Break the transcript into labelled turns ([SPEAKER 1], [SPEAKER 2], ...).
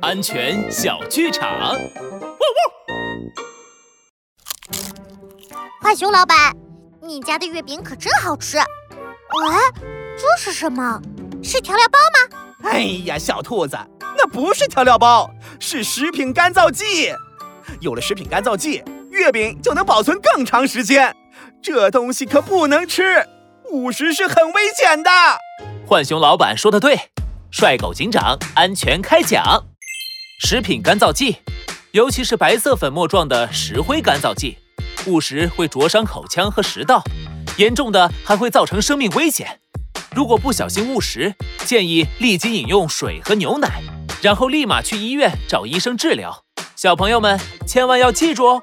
[SPEAKER 1] 安全小剧场。
[SPEAKER 2] 浣熊老板，你家的月饼可真好吃。喂，这是什么？是调料包吗？
[SPEAKER 3] 哎呀，小兔子，那不是调料包，是食品干燥剂。有了食品干燥剂，月饼就能保存更长时间。这东西可不能吃，误食是很危险的。
[SPEAKER 1] 浣熊老板说的对，帅狗警长安全开讲。食品干燥剂，尤其是白色粉末状的石灰干燥剂，误食会灼伤口腔和食道，严重的还会造成生命危险。如果不小心误食，建议立即饮用水和牛奶，然后立马去医院找医生治疗。小朋友们千万要记住哦。